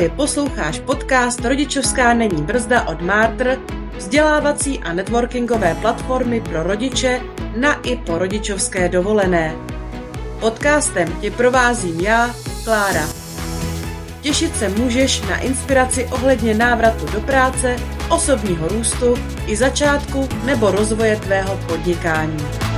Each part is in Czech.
Právě posloucháš podcast Rodičovská není brzda od Mártr, vzdělávací a networkingové platformy pro rodiče na i po rodičovské dovolené. Podcastem tě provázím já, Klára. Těšit se můžeš na inspiraci ohledně návratu do práce, osobního růstu i začátku nebo rozvoje tvého podnikání.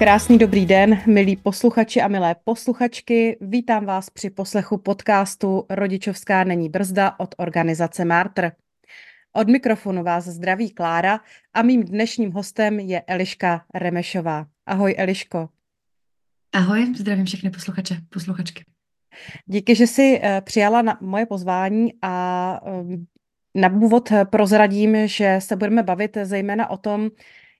Krásný dobrý den, milí posluchači a milé posluchačky. Vítám vás při poslechu podcastu Rodičovská není brzda od organizace Martr. Od mikrofonu vás zdraví Klára a mým dnešním hostem je Eliška Remešová. Ahoj Eliško. Ahoj, zdravím všechny posluchače, posluchačky. Díky, že jsi eh, přijala na moje pozvání a eh, na úvod prozradím, že se budeme bavit zejména o tom,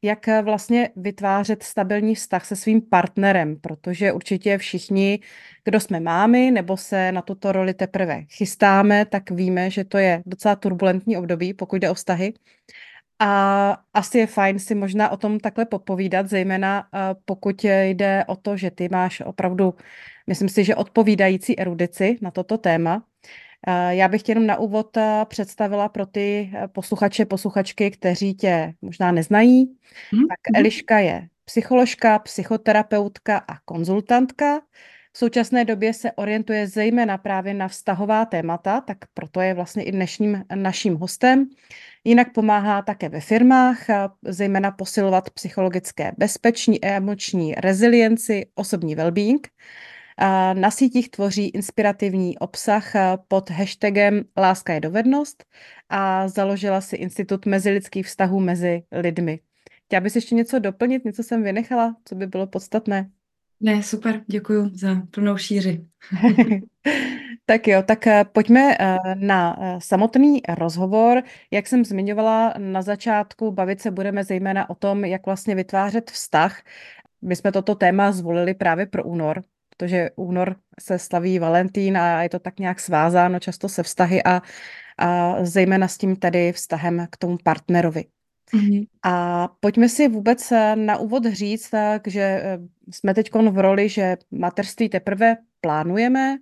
jak eh, vlastně vytvářet stabilní vztah se svým partnerem, protože určitě všichni, kdo jsme mámy nebo se na tuto roli teprve chystáme, tak víme, že to je docela turbulentní období, pokud jde o vztahy. A asi je fajn si možná o tom takhle popovídat, zejména eh, pokud jde o to, že ty máš opravdu, myslím si, že odpovídající erudici na toto téma. Eh, já bych tě jenom na úvod eh, představila pro ty eh, posluchače, posluchačky, kteří tě možná neznají. Mm-hmm. Tak mhm. Eliška je psycholožka, psychoterapeutka a konzultantka. V současné době se orientuje zejména právě na vztahová témata, tak proto je vlastně i dnešním naším hostem. Jinak pomáhá také ve firmách, zejména posilovat psychologické bezpeční a emoční rezilienci, osobní well-being. Na sítích tvoří inspirativní obsah eh, pod hashtagem Láska je dovednost a založila si Institut mezilidských vztahů mezi lidmi. Chtěla bys ještě něco doplnit, něco jsem vynechala, co by bylo podstatné? Ne, super, děkuji za plnou šíři. tak jo, tak eh, pojďme eh, na samotný rozhovor. Jak jsem zmiňovala na začátku, bavit se budeme zejména o tom, jak vlastně vytvářet vztah. My jsme toto téma zvolili právě pro únor, protože únor se slaví Valentín a je to tak nějak svázáno často se vztahy a, a zejména s tím tedy vztahem k tomu partnerovi. Mm-hmm. A pojďme si vůbec eh, na úvod říct, tak, že eh, jsme teď v roli, že mateřství teprve plánujeme,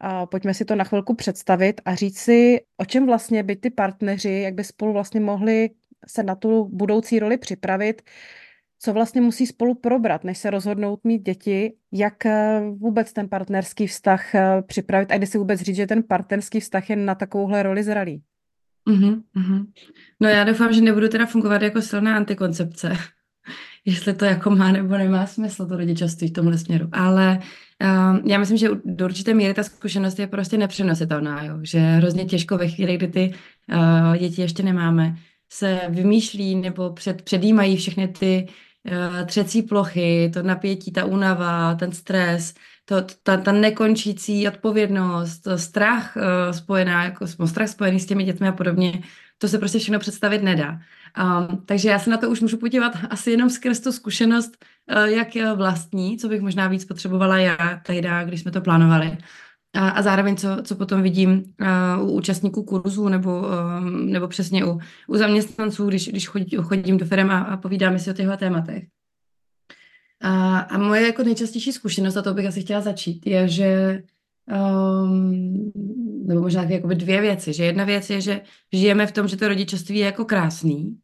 a pojďme si to na chvilku představit a říct si, o čem vlastně by ty partneři, jak by spolu vlastně mohli se na tu budoucí roli připravit, co vlastně musí spolu probrat, než se rozhodnout mít děti, jak eh, vůbec ten partnerský vztah eh, připravit a kdy si vůbec říct, že ten partnerský vztah je na takovouhle roli zralý. Mm-hmm. No já doufám, že nebudu teda fungovat jako silná antikoncepce, jestli to jako má nebo nemá smysl to rodičovství v tomhle směru, ale uh, já myslím, že do určité míry ta zkušenost je prostě nepřenositelná, jo? že hrozně těžko ve chvíli, kdy ty uh, děti ještě nemáme, se vymýšlí nebo před, předjímají všechny ty třecí plochy, to napětí, ta únava, ten stres, to, ta, ta nekončící odpovědnost, strach uh, spojená, jako strach spojený s těmi dětmi a podobně, to se prostě všechno představit nedá. Um, takže já se na to už můžu podívat asi jenom skrz tu zkušenost, uh, jak vlastní, co bych možná víc potřebovala já tehdy, když jsme to plánovali. A, a zároveň, co, co potom vidím uh, u účastníků kurzů nebo, um, nebo přesně u, u zaměstnanců, když, když chodí, chodím do firm a, a povídáme si o těchto tématech. A, a moje jako nejčastější zkušenost, a to bych asi chtěla začít, je, že um, nebo možná jakoby dvě věci, že jedna věc je, že žijeme v tom, že to rodičovství je jako krásný,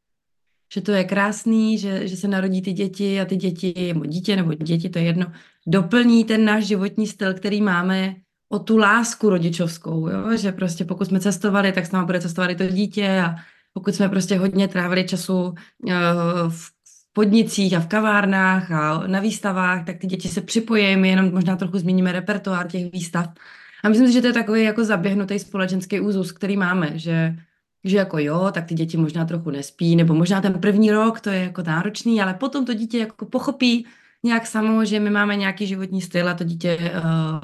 že to je krásný, že, že se narodí ty děti a ty děti, dítě nebo děti, to je jedno, doplní ten náš životní styl, který máme o tu lásku rodičovskou, jo? že prostě pokud jsme cestovali, tak s námi bude cestovat i to dítě a pokud jsme prostě hodně trávili času uh, v podnicích a v kavárnách a na výstavách, tak ty děti se připojí, my jenom možná trochu změníme repertoár těch výstav. A myslím si, že to je takový jako zaběhnutý společenský úzus, který máme, že, že jako jo, tak ty děti možná trochu nespí, nebo možná ten první rok to je jako náročný, ale potom to dítě jako pochopí, nějak samo, že my máme nějaký životní styl a to dítě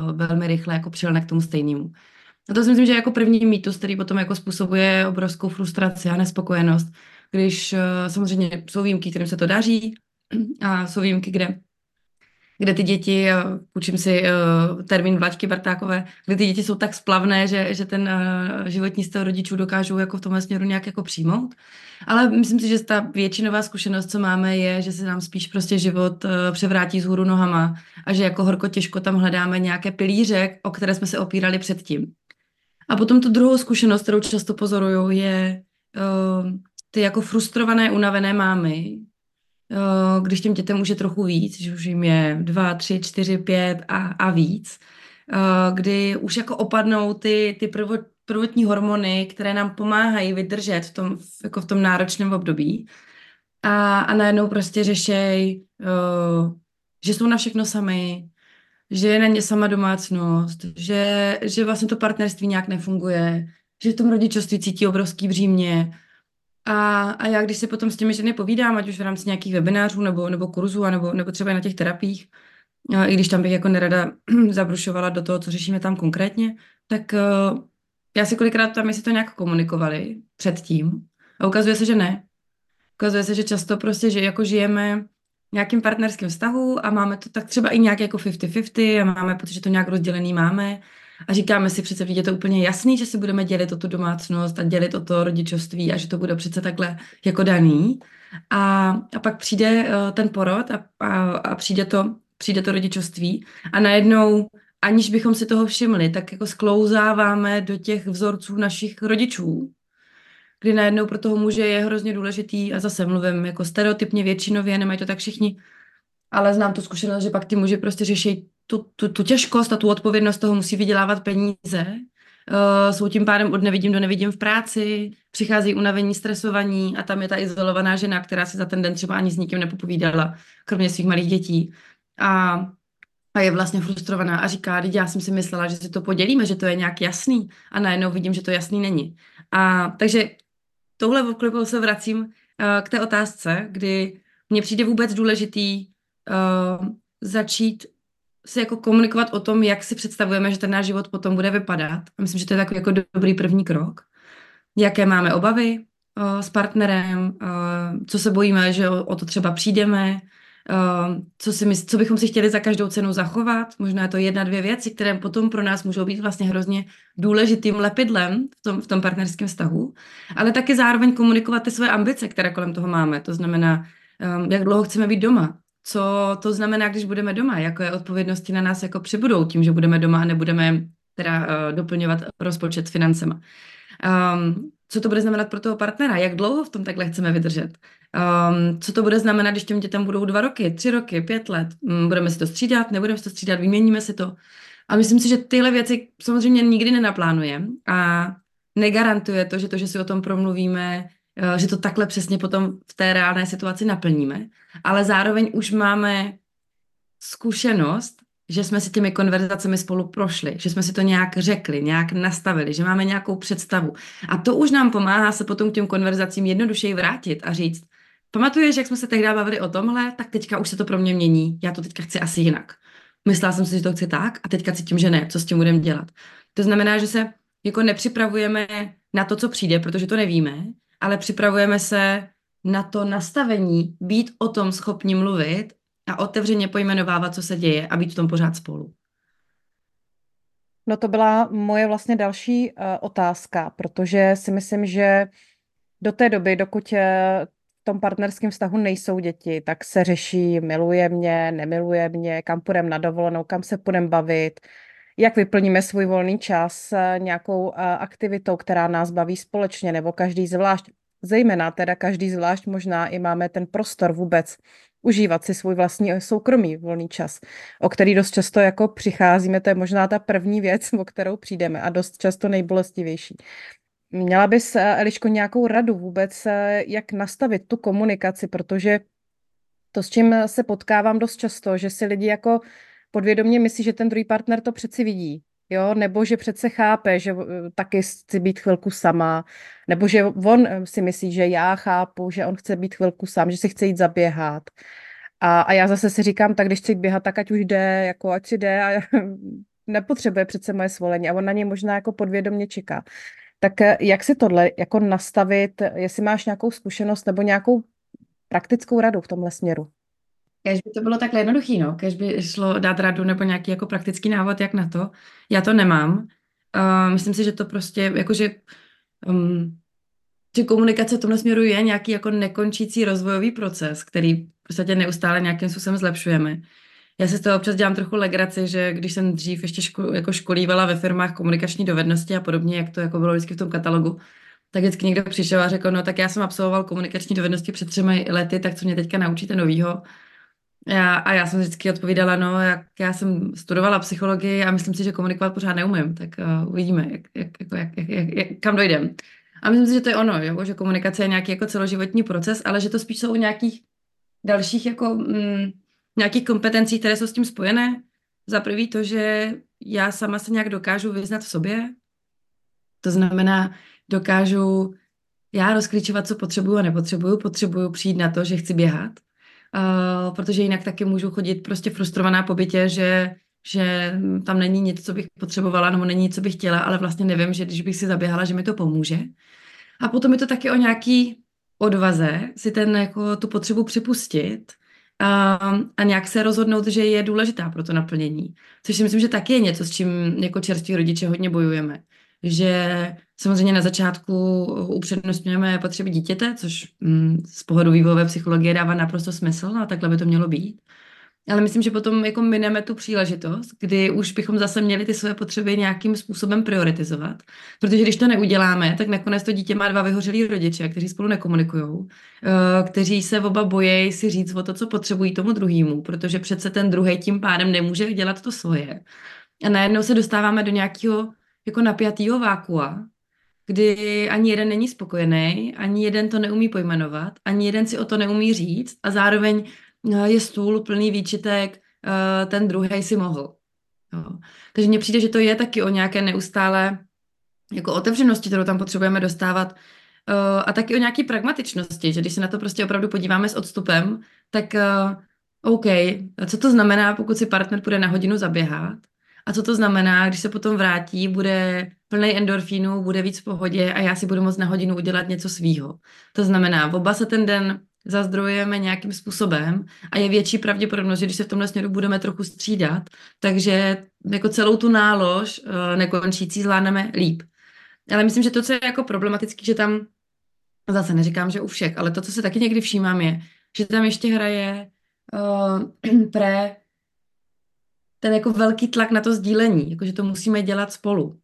uh, velmi rychle jako přilne k tomu stejnému. A to si myslím, že je jako první mýtus, který potom jako způsobuje obrovskou frustraci a nespokojenost, když uh, samozřejmě jsou výjimky, kterým se to daří a jsou výjimky, kde kde ty děti, učím si uh, termín Vlačky Bartákové, kde ty děti jsou tak splavné, že, že ten uh, životní styl rodičů dokážou jako v tomhle směru nějak jako přijmout. Ale myslím si, že ta většinová zkušenost, co máme, je, že se nám spíš prostě život převrátí z hůru nohama a že jako horko těžko tam hledáme nějaké pilíře, o které jsme se opírali předtím. A potom tu druhou zkušenost, kterou často pozoruju, je ty jako frustrované, unavené mámy, když těm dětem už je trochu víc, že už jim je dva, tři, čtyři, pět a, a víc, uh, kdy už jako opadnou ty, ty prvot, prvotní hormony, které nám pomáhají vydržet v tom, jako v tom náročném období. A, a najednou prostě řešej, uh, že jsou na všechno sami, že je na ně sama domácnost, že, že vlastně to partnerství nějak nefunguje, že v tom rodičovství cítí obrovský břímě. A, a já, když se potom s těmi ženy povídám, ať už v rámci nějakých webinářů nebo, nebo kurzů, nebo, nebo třeba na těch terapiích, i když tam bych jako nerada zabrušovala do toho, co řešíme tam konkrétně, tak uh, já si kolikrát tam, jestli to nějak komunikovali předtím a ukazuje se, že ne. Ukazuje se, že často prostě, že jako žijeme nějakým partnerským vztahu a máme to tak třeba i nějak jako 50-50 a máme pocit, že to nějak rozdělený máme a říkáme si přece, je to úplně jasný, že si budeme dělit o tu domácnost a dělit o to rodičovství a že to bude přece takhle jako daný. A, a pak přijde uh, ten porod a, a, a přijde, to, přijde to rodičovství a najednou aniž bychom si toho všimli, tak jako sklouzáváme do těch vzorců našich rodičů kdy najednou pro toho muže je hrozně důležitý, a zase mluvím jako stereotypně většinově, nemají to tak všichni, ale znám tu zkušenost, že pak ty muži prostě řeší tu, tu, tu těžkost a tu odpovědnost toho musí vydělávat peníze, uh, jsou tím pádem od nevidím do nevidím v práci, přichází unavení, stresovaní a tam je ta izolovaná žena, která si za ten den třeba ani s nikým nepopovídala, kromě svých malých dětí. A, a je vlastně frustrovaná a říká, já jsem si myslela, že si to podělíme, že to je nějak jasný a najednou vidím, že to jasný není. A takže touhle obklipou se vracím uh, k té otázce, kdy mně přijde vůbec důležitý uh, začít se jako komunikovat o tom, jak si představujeme, že ten náš život potom bude vypadat. A myslím, že to je takový jako dobrý první krok. Jaké máme obavy uh, s partnerem, uh, co se bojíme, že o, o to třeba přijdeme, Ehm, co, si mysl, co bychom si chtěli za každou cenu zachovat. Možná je to jedna, dvě věci, které potom pro nás můžou být vlastně hrozně důležitým lepidlem v tom, v tom partnerském vztahu, ale taky zároveň komunikovat ty své ambice, které kolem toho máme. To znamená, jak dlouho chceme být doma, co to znamená, když budeme doma, jako je odpovědnosti na nás jako přibudou tím, že budeme doma a nebudeme teda uh, doplňovat rozpočet financema. Um, co to bude znamenat pro toho partnera, jak dlouho v tom takhle chceme vydržet. Um, co to bude znamenat, když těm dětem budou dva roky, tři roky, pět let. Um, budeme si to střídat, nebudeme si to střídat, vyměníme si to. A myslím si, že tyhle věci samozřejmě nikdy nenaplánujeme a negarantuje to, že to, že si o tom promluvíme, že to takhle přesně potom v té reálné situaci naplníme. Ale zároveň už máme zkušenost že jsme si těmi konverzacemi spolu prošli, že jsme si to nějak řekli, nějak nastavili, že máme nějakou představu. A to už nám pomáhá se potom k těm konverzacím jednodušeji vrátit a říct, pamatuješ, jak jsme se tehdy bavili o tomhle, tak teďka už se to pro mě mění, já to teďka chci asi jinak. Myslela jsem si, že to chci tak a teďka cítím, že ne, co s tím budeme dělat. To znamená, že se jako nepřipravujeme na to, co přijde, protože to nevíme, ale připravujeme se na to nastavení, být o tom schopni mluvit a otevřeně pojmenovávat, co se děje a být v tom pořád spolu. No to byla moje vlastně další uh, otázka, protože si myslím, že do té doby, dokud eh, v tom partnerském vztahu nejsou děti, tak se řeší, miluje mě, nemiluje mě, kam půjdeme na dovolenou, kam se půjdeme bavit, jak vyplníme svůj volný čas eh, nějakou aktivitou, která nás baví společně, nebo každý zvlášť, zejména teda každý zvlášť možná i máme ten prostor vůbec užívat si svůj vlastní eh, soukromý volný čas, o který dost často jako přicházíme, to je možná ta první věc, o kterou přijdeme a dost často nejbolestivější. Měla bys, eh, Eliško, nějakou radu vůbec, eh, jak nastavit tu komunikaci, protože to, s čím se potkávám dost často, že si lidi jako podvědomě myslí, že ten druhý partner to přeci vidí, jo, nebo že přece chápe, že taky chci být chvilku sama, nebo že on si myslí, že já chápu, že on chce být chvilku sám, že si chce jít zaběhat. A, a já zase si říkám, tak když chci běhat, tak ať už jde, jako ať si jde a nepotřebuje přece moje svolení a on na něj možná jako podvědomě čeká. Tak eh, jak si tohle jako nastavit, jestli máš nějakou zkušenost nebo nějakou praktickou radu v tomhle směru? Kež by to bylo takhle jednoduchý, no. Kež by šlo dát radu nebo nějaký jako praktický návod, jak na to. Já to nemám. Uh, myslím si, že to prostě, jakože um, že komunikace v tomhle směru je nějaký jako nekončící rozvojový proces, který v podstatě neustále nějakým způsobem zlepšujeme. Já si z toho občas dělám trochu legraci, že když jsem dřív ještě ško, jako školívala ve firmách komunikační dovednosti a podobně, jak to jako bylo vždycky v tom katalogu, tak vždycky někdo přišel a řekl, no tak já jsem absolvoval komunikační dovednosti před třemi lety, tak co mě teďka naučíte novýho? Já, a já jsem vždycky odpovídala, no, jak já jsem studovala psychologii a myslím si, že komunikovat pořád neumím, tak uh, uvidíme, jak, jak, jako, jak, jak, jak, jak, kam dojdem. A myslím si, že to je ono, jo? že komunikace je nějaký jako celoživotní proces, ale že to spíš jsou nějakých dalších jako mm, nějakých kompetencí, které jsou s tím spojené. Za prvý to, že já sama se nějak dokážu vyznat v sobě. To znamená, dokážu já rozklíčovat, co potřebuju a nepotřebuju. Potřebuju přijít na to, že chci běhat, uh, protože jinak taky můžu chodit prostě frustrovaná po bytě, že že tam není nic, co bych potřebovala, nebo není nic, co bych chtěla, ale vlastně nevím, že když bych si zaběhala, že mi to pomůže. A potom je to taky o nějaký odvaze si ten, jako, tu potřebu připustit a, a nějak se rozhodnout, že je důležitá pro to naplnění. Což si myslím, že taky je něco, s čím jako čerství rodiče hodně bojujeme. Že samozřejmě na začátku upřednostňujeme potřeby dítěte, což mm, z pohledu vývojové psychologie dává naprosto smysl a takhle by to mělo být. Ale myslím, že potom jako mineme tu příležitost, kdy už bychom zase měli ty své potřeby nějakým způsobem prioritizovat. Protože když to neuděláme, tak nakonec to dítě má dva vyhořelí rodiče, kteří spolu nekomunikují, eh, kteří se oba bojejí si říct o to, co potřebují tomu druhému, protože přece ten druhý tím pádem nemůže dělat to svoje. A najednou se dostáváme do nějakého jako napjatého vákua, kdy ani jeden není spokojený, ani jeden to neumí pojmenovat, ani jeden si o to neumí říct a zároveň No, je stůl plný výčitek, eh, ten druhý si mohl. Jo. Takže mně přijde, že to je taky o nějaké neustále jako otevřenosti, kterou tam potřebujeme dostávat eh, a taky o nějaké pragmatičnosti, že když se na to prostě opravdu podíváme s odstupem, tak eh, OK, co to znamená, pokud si partner půjde na hodinu zaběhat a co to znamená, když se potom vrátí, bude plný endorfínu, bude víc v pohodě a já si budu moct na hodinu udělat něco svýho. To znamená, oba se ten den zazdrojujeme nějakým způsobem a je větší pravděpodobnost, že když se v tomhle směru budeme trochu střídat, takže jako celou tu nálož uh, nekončící zvládneme líp. Ale myslím, že to, co je jako problematický, že tam, zase neříkám, že u všech, ale to, co se taky někdy všímám, je, že tam ještě hraje uh, pre ten jako velký tlak na to sdílení, jako že to musíme dělat spolu.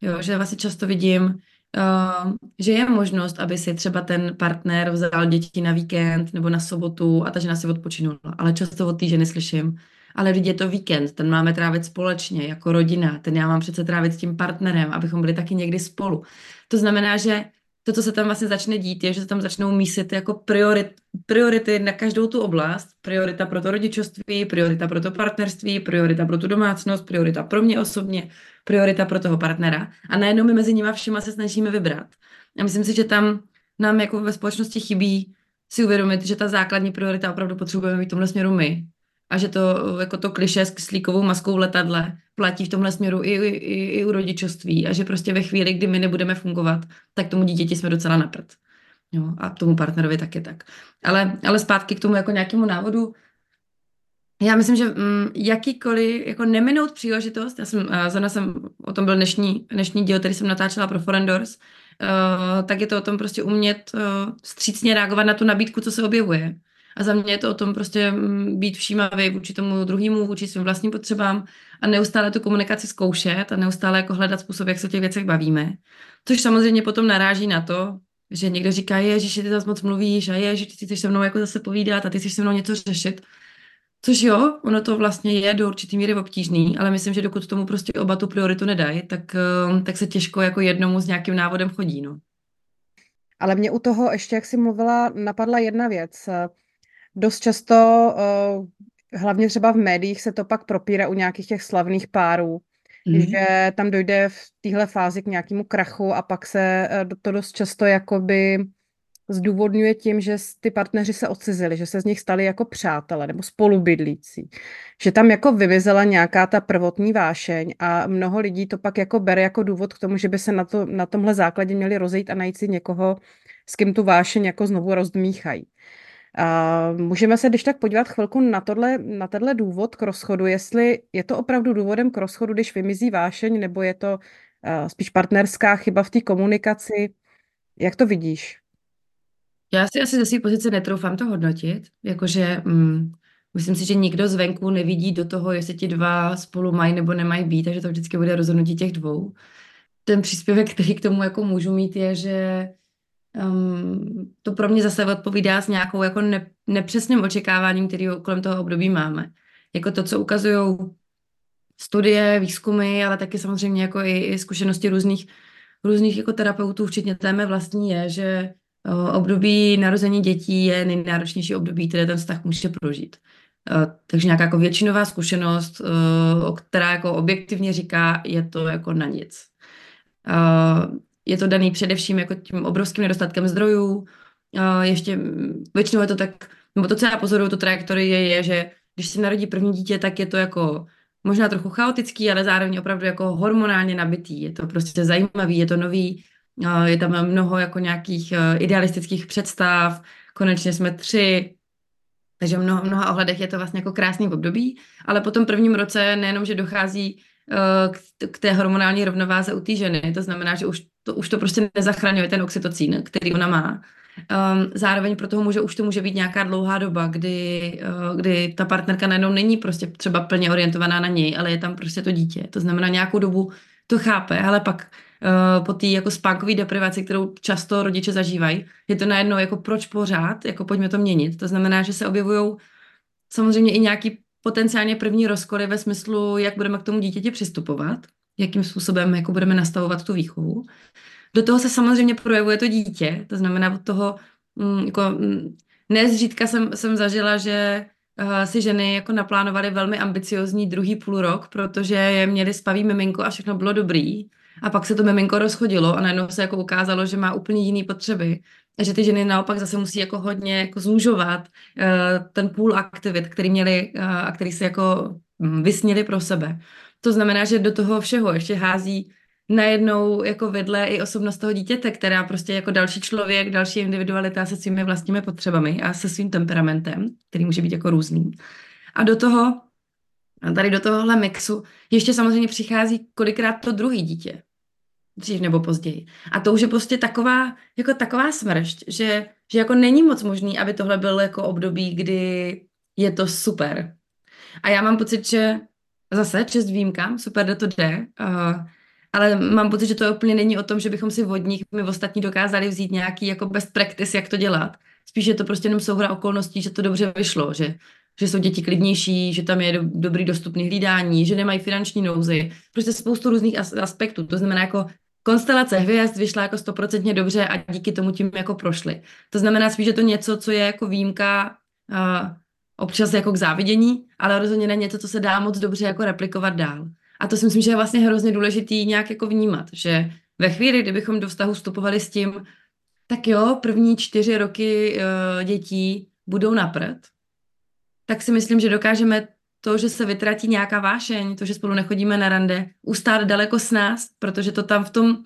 Jo, že vlastně často vidím, Uh, že je možnost, aby si třeba ten partner vzal děti na víkend nebo na sobotu a ta žena si odpočinula. Ale často od té ženy slyším, ale lidi je to víkend, ten máme trávit společně, jako rodina, ten já mám přece trávit s tím partnerem, abychom byli taky někdy spolu. To znamená, že to, co se tam vlastně začne dít, je, že se tam začnou mísit jako priorit, priority na každou tu oblast. Priorita pro to rodičovství, priorita pro to partnerství, priorita pro tu domácnost, priorita pro mě osobně, priorita pro toho partnera. A najednou my mezi nimi všema se snažíme vybrat. A myslím si, že tam nám jako ve společnosti chybí si uvědomit, že ta základní priorita opravdu potřebujeme mít v tomhle směru my a že to jako to kliše s kyslíkovou maskou v letadle platí v tomhle směru i, i, i u rodičovství a že prostě ve chvíli, kdy my nebudeme fungovat, tak tomu dítěti jsme docela na prd. Jo, a tomu partnerovi taky tak. Ale, ale zpátky k tomu jako nějakému návodu, já myslím, že mm, jakýkoliv, jako neminout příležitost, já jsem, uh, zrovna jsem, o tom byl dnešní, dnešní díl, který jsem natáčela pro Forendors, uh, tak je to o tom prostě umět uh, střícně reagovat na tu nabídku, co se objevuje. A za mě je to o tom prostě mm, být všímavý vůči tomu druhému, vůči svým vlastním potřebám a neustále tu komunikaci zkoušet a neustále jako hledat způsob, jak se o těch věcech bavíme. Což samozřejmě potom naráží na to, že někdo říká, je, že ty zase moc mluvíš a je, že ty chceš se mnou jako zase povídat a ty chceš se mnou něco řešit. Což jo, ono to vlastně je do určitý míry obtížný, ale myslím, že dokud tomu prostě oba tu prioritu nedají, tak, eh, tak se těžko jako jednomu s nějakým návodem chodí. No. Ale mě u toho ještě, jak jsi mluvila, napadla jedna věc. Dost často, uh, hlavně třeba v médiích, se to pak propírá u nějakých těch slavných párů, mm. že tam dojde v téhle fázi k nějakému krachu a pak se uh, to dost často jakoby zdůvodňuje tím, že ty partneři se odcizili, že se z nich stali jako přátelé nebo spolubydlící. Že tam jako vyvizela nějaká ta prvotní vášeň a mnoho lidí to pak jako bere jako důvod k tomu, že by se na, to, na tomhle základě měli rozejít a najít si někoho, s kým tu vášeň jako znovu rozdmíchají. Můžeme se když tak podívat chvilku na, tohle, na tenhle důvod k rozchodu, jestli je to opravdu důvodem k rozchodu, když vymizí vášeň, nebo je to uh, spíš partnerská chyba v té komunikaci. Jak to vidíš? Já si asi ze své pozice netroufám to hodnotit, jakože mm, myslím si, že nikdo zvenku nevidí do toho, jestli ti dva spolu mají nebo nemají být, takže to vždycky bude rozhodnutí těch dvou. Ten příspěvek, který k tomu jako můžu mít, je, že um, to pro mě zase odpovídá s nějakou jako ne, nepřesným očekáváním, který kolem toho období máme. Jako to, co ukazují studie, výzkumy, ale taky samozřejmě jako i, i zkušenosti různých, různých jako terapeutů, včetně té mé vlastní, je, že období narození dětí je nejnáročnější období, které ten vztah může prožít. Takže nějaká jako většinová zkušenost, která jako objektivně říká, je to jako na nic. Je to daný především jako tím obrovským nedostatkem zdrojů. Ještě většinou je to tak, nebo to, co já pozoruju, to trajektorie je, je, že když se narodí první dítě, tak je to jako možná trochu chaotický, ale zároveň opravdu jako hormonálně nabitý. Je to prostě zajímavý, je to nový, je tam mnoho jako nějakých e, idealistických představ, konečně jsme tři, takže v mnoha, mnoha ohledech je to vlastně jako krásný období, ale po tom prvním roce nejenom, že dochází e, k té hormonální rovnováze u té ženy, to znamená, že už to, už to prostě nezachraňuje ten oxytocín, který ona má. Um, zároveň pro toho může, už to může být nějaká dlouhá doba, kdy, uh, kdy ta partnerka najednou není prostě třeba plně orientovaná na něj, ale je tam prostě to dítě. To znamená nějakou dobu to chápe, ale pak uh, po té jako spánkové deprivaci, kterou často rodiče zažívají, je to najednou jako proč pořád, jako pojďme to měnit. To znamená, že se objevují samozřejmě i nějaký potenciálně první rozkoly ve smyslu, jak budeme k tomu dítěti přistupovat, jakým způsobem jako budeme nastavovat tu výchovu. Do toho se samozřejmě projevuje to dítě, to znamená od toho, mm, jako, mm, nezřídka jsem, jsem zažila, že uh, si ženy jako naplánovaly velmi ambiciozní druhý půl rok, protože je měli spavý miminko a všechno bylo dobrý. A pak se to miminko rozchodilo a najednou se jako ukázalo, že má úplně jiné potřeby. A že ty ženy naopak zase musí jako hodně jako zúžovat uh, ten půl aktivit, který měli uh, a který se jako mm, vysnili pro sebe. To znamená, že do toho všeho ještě hází najednou jako vedle i osobnost toho dítěte, která prostě jako další člověk, další individualita se svými vlastními potřebami a se svým temperamentem, který může být jako různý. A do toho, a tady do tohohle mixu, ještě samozřejmě přichází kolikrát to druhý dítě. Dřív nebo později. A to už je prostě taková, jako taková smršť, že, že jako není moc možný, aby tohle bylo jako období, kdy je to super. A já mám pocit, že zase čest výjimkám, super, to jde, uh, ale mám pocit, že to úplně není o tom, že bychom si vodník my ostatní dokázali vzít nějaký jako best practice, jak to dělat. Spíš je to prostě jenom souhra okolností, že to dobře vyšlo, že, že jsou děti klidnější, že tam je do, dobrý dostupný hlídání, že nemají finanční nouzy, prostě spoustu různých as, aspektů. To znamená jako konstelace hvězd vyšla jako stoprocentně dobře a díky tomu tím jako prošly. To znamená spíš, že to něco, co je jako výjimka, uh, občas jako k závidění, ale rozhodně ne něco, co se dá moc dobře jako replikovat dál. A to si myslím, že je vlastně hrozně důležitý nějak jako vnímat, že ve chvíli, kdybychom do vztahu vstupovali s tím, tak jo, první čtyři roky uh, dětí budou na prd, tak si myslím, že dokážeme to, že se vytratí nějaká vášeň, to, že spolu nechodíme na rande, ustát daleko s nás, protože to tam v tom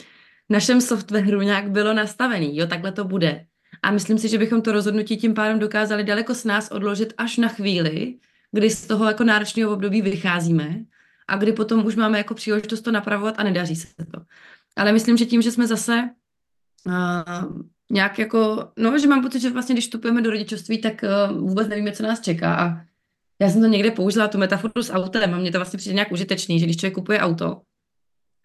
našem softwaru nějak bylo nastavený. Jo, takhle to bude. A myslím si, že bychom to rozhodnutí tím pádem dokázali daleko s nás odložit až na chvíli, kdy z toho jako náročného období vycházíme a kdy potom už máme jako příležitost to napravovat a nedaří se to. Ale myslím, že tím, že jsme zase uh, nějak jako, no, že mám pocit, že vlastně, když vstupujeme do rodičovství, tak uh, vůbec nevíme, co nás čeká a já jsem to někde použila, tu metaforu s autem a mně to vlastně přijde nějak užitečný, že když člověk kupuje auto,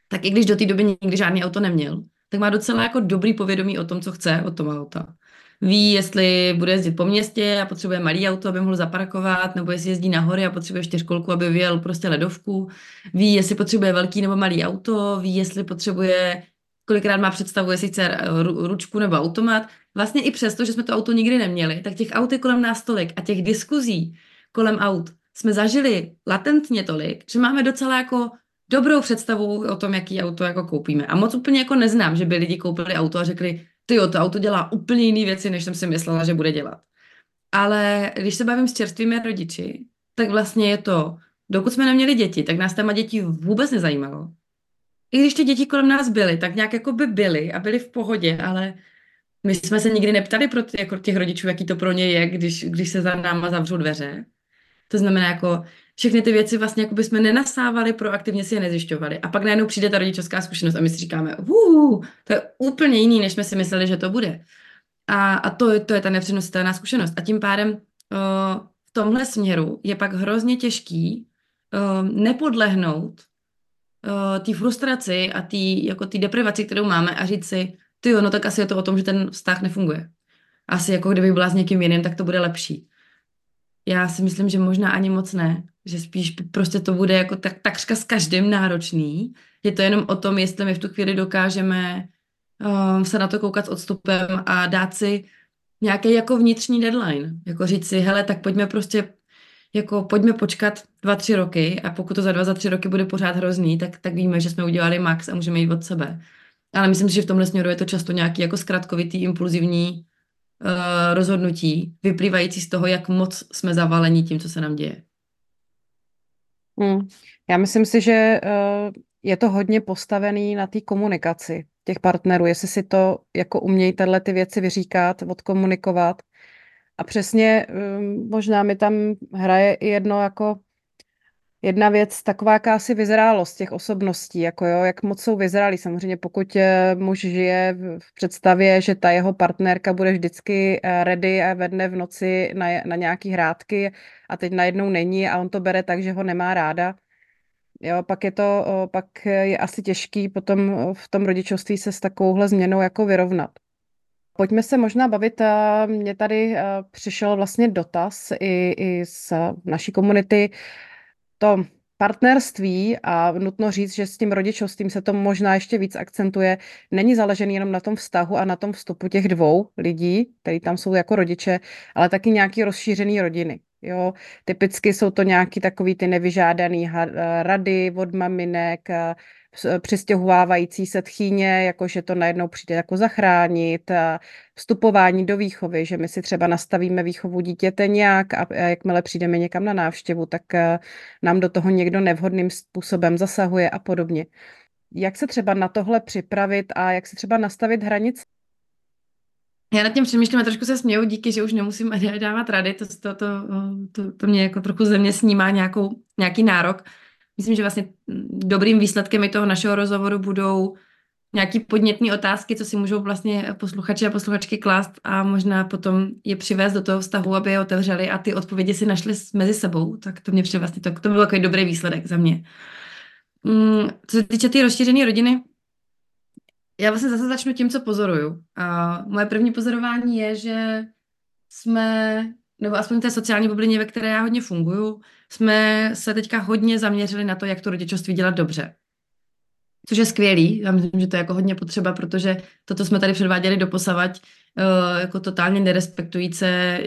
tak i když do té doby nikdy žádný auto neměl, tak má docela jako dobrý povědomí o tom, co chce od toho auta ví, jestli bude jezdit po městě a potřebuje malý auto, aby mohl zaparkovat, nebo jestli jezdí na hory a potřebuje čtyřkolku, aby vyjel prostě ledovku. Ví, jestli potřebuje velký nebo malý auto, ví, jestli potřebuje, kolikrát má představu, jestli chce ručku nebo automat. Vlastně i přesto, že jsme to auto nikdy neměli, tak těch aut je kolem nás tolik a těch diskuzí kolem aut jsme zažili latentně tolik, že máme docela jako dobrou představu o tom, jaký auto jako koupíme. A moc úplně jako neznám, že by lidi koupili auto a řekli, ty jo, to auto dělá úplně jiné věci, než jsem si myslela, že bude dělat. Ale když se bavím s čerstvými rodiči, tak vlastně je to, dokud jsme neměli děti, tak nás téma dětí vůbec nezajímalo. I když ty děti kolem nás byly, tak nějak jako by byly a byly v pohodě, ale My jsme se nikdy neptali pro ty, jako těch rodičů, jaký to pro ně je, když, když se za náma zavřou dveře. To znamená, jako všechny ty věci vlastně jako jsme nenasávali, proaktivně si je nezjišťovali. A pak najednou přijde ta rodičovská zkušenost a my si říkáme, uh, to je úplně jiný, než jsme si mysleli, že to bude. A, a to, to je ta nepřenositelná zkušenost. A tím pádem uh, v tomhle směru je pak hrozně těžký uh, nepodlehnout uh, té frustraci a té jako deprivaci, kterou máme a říct si, ty jo, no tak asi je to o tom, že ten vztah nefunguje. Asi jako kdyby byla s někým jiným, tak to bude lepší. Já si myslím, že možná ani moc ne, že spíš prostě to bude jako tak, takřka s každým náročný. Je to jenom o tom, jestli my v tu chvíli dokážeme um, se na to koukat s odstupem a dát si nějaký jako vnitřní deadline. Jako říct si, hele, tak pojďme prostě jako pojďme počkat dva, tři roky a pokud to za dva, za tři roky bude pořád hrozný, tak, tak víme, že jsme udělali max a můžeme jít od sebe. Ale myslím si, že v tomhle směru je to často nějaký jako zkratkovitý, impulzivní uh, rozhodnutí, vyplývající z toho, jak moc jsme zavaleni tím, co se nám děje. Hmm. Já myslím si, že uh, je to hodně postavený na té komunikaci těch partnerů, jestli si to jako umějí tyhle ty věci vyříkat, odkomunikovat. A přesně um, možná mi tam hraje i jedno jako jedna věc, taková jakási vyzrálost těch osobností, jako jo, jak moc jsou vyzrálí. Samozřejmě pokud eh, muž žije v představě, že ta jeho partnerka bude vždycky eh, ready a ve dne v noci na, na nějaký hrádky a teď najednou není a on to bere tak, že ho nemá ráda, Jo, pak je to, pak je asi těžký potom v tom rodičovství se s takovouhle změnou jako vyrovnat. Pojďme se možná bavit, mně tady přišel vlastně dotaz i, i z naší komunity, to partnerství a nutno říct, že s tím rodičovstvím se to možná ještě víc akcentuje, není založený jenom na tom vztahu a na tom vstupu těch dvou lidí, kteří tam jsou jako rodiče, ale taky nějaký rozšířený rodiny. Jo, typicky jsou to nějaký takový ty nevyžádaný rady od maminek, přistěhovávající se tchýně, jakože to najednou přijde jako zachránit, vstupování do výchovy, že my si třeba nastavíme výchovu dítěte nějak a jakmile přijdeme někam na návštěvu, tak nám do toho někdo nevhodným způsobem zasahuje a podobně. Jak se třeba na tohle připravit a jak se třeba nastavit hranice? Já nad tím přemýšlím a trošku se směju díky, že už nemusím dávat rady, to, to, to, to, to mě jako trochu země snímá nějakou, nějaký nárok. Myslím, že vlastně dobrým výsledkem i toho našeho rozhovoru budou nějaký podnětné otázky, co si můžou vlastně posluchači a posluchačky klást a možná potom je přivést do toho vztahu, aby je otevřeli a ty odpovědi si našli mezi sebou. Tak to mě přijde vlastně, to, to byl takový dobrý výsledek za mě. Mm, co se týče té tý rozšířené rodiny, já vlastně zase začnu tím, co pozoruju. A moje první pozorování je, že jsme, nebo aspoň té sociální bublině, ve které já hodně funguju, jsme se teďka hodně zaměřili na to, jak to rodičovství dělat dobře. Což je skvělý, já myslím, že to je jako hodně potřeba, protože to, co jsme tady předváděli do posavať, uh, jako totálně nerespektujíce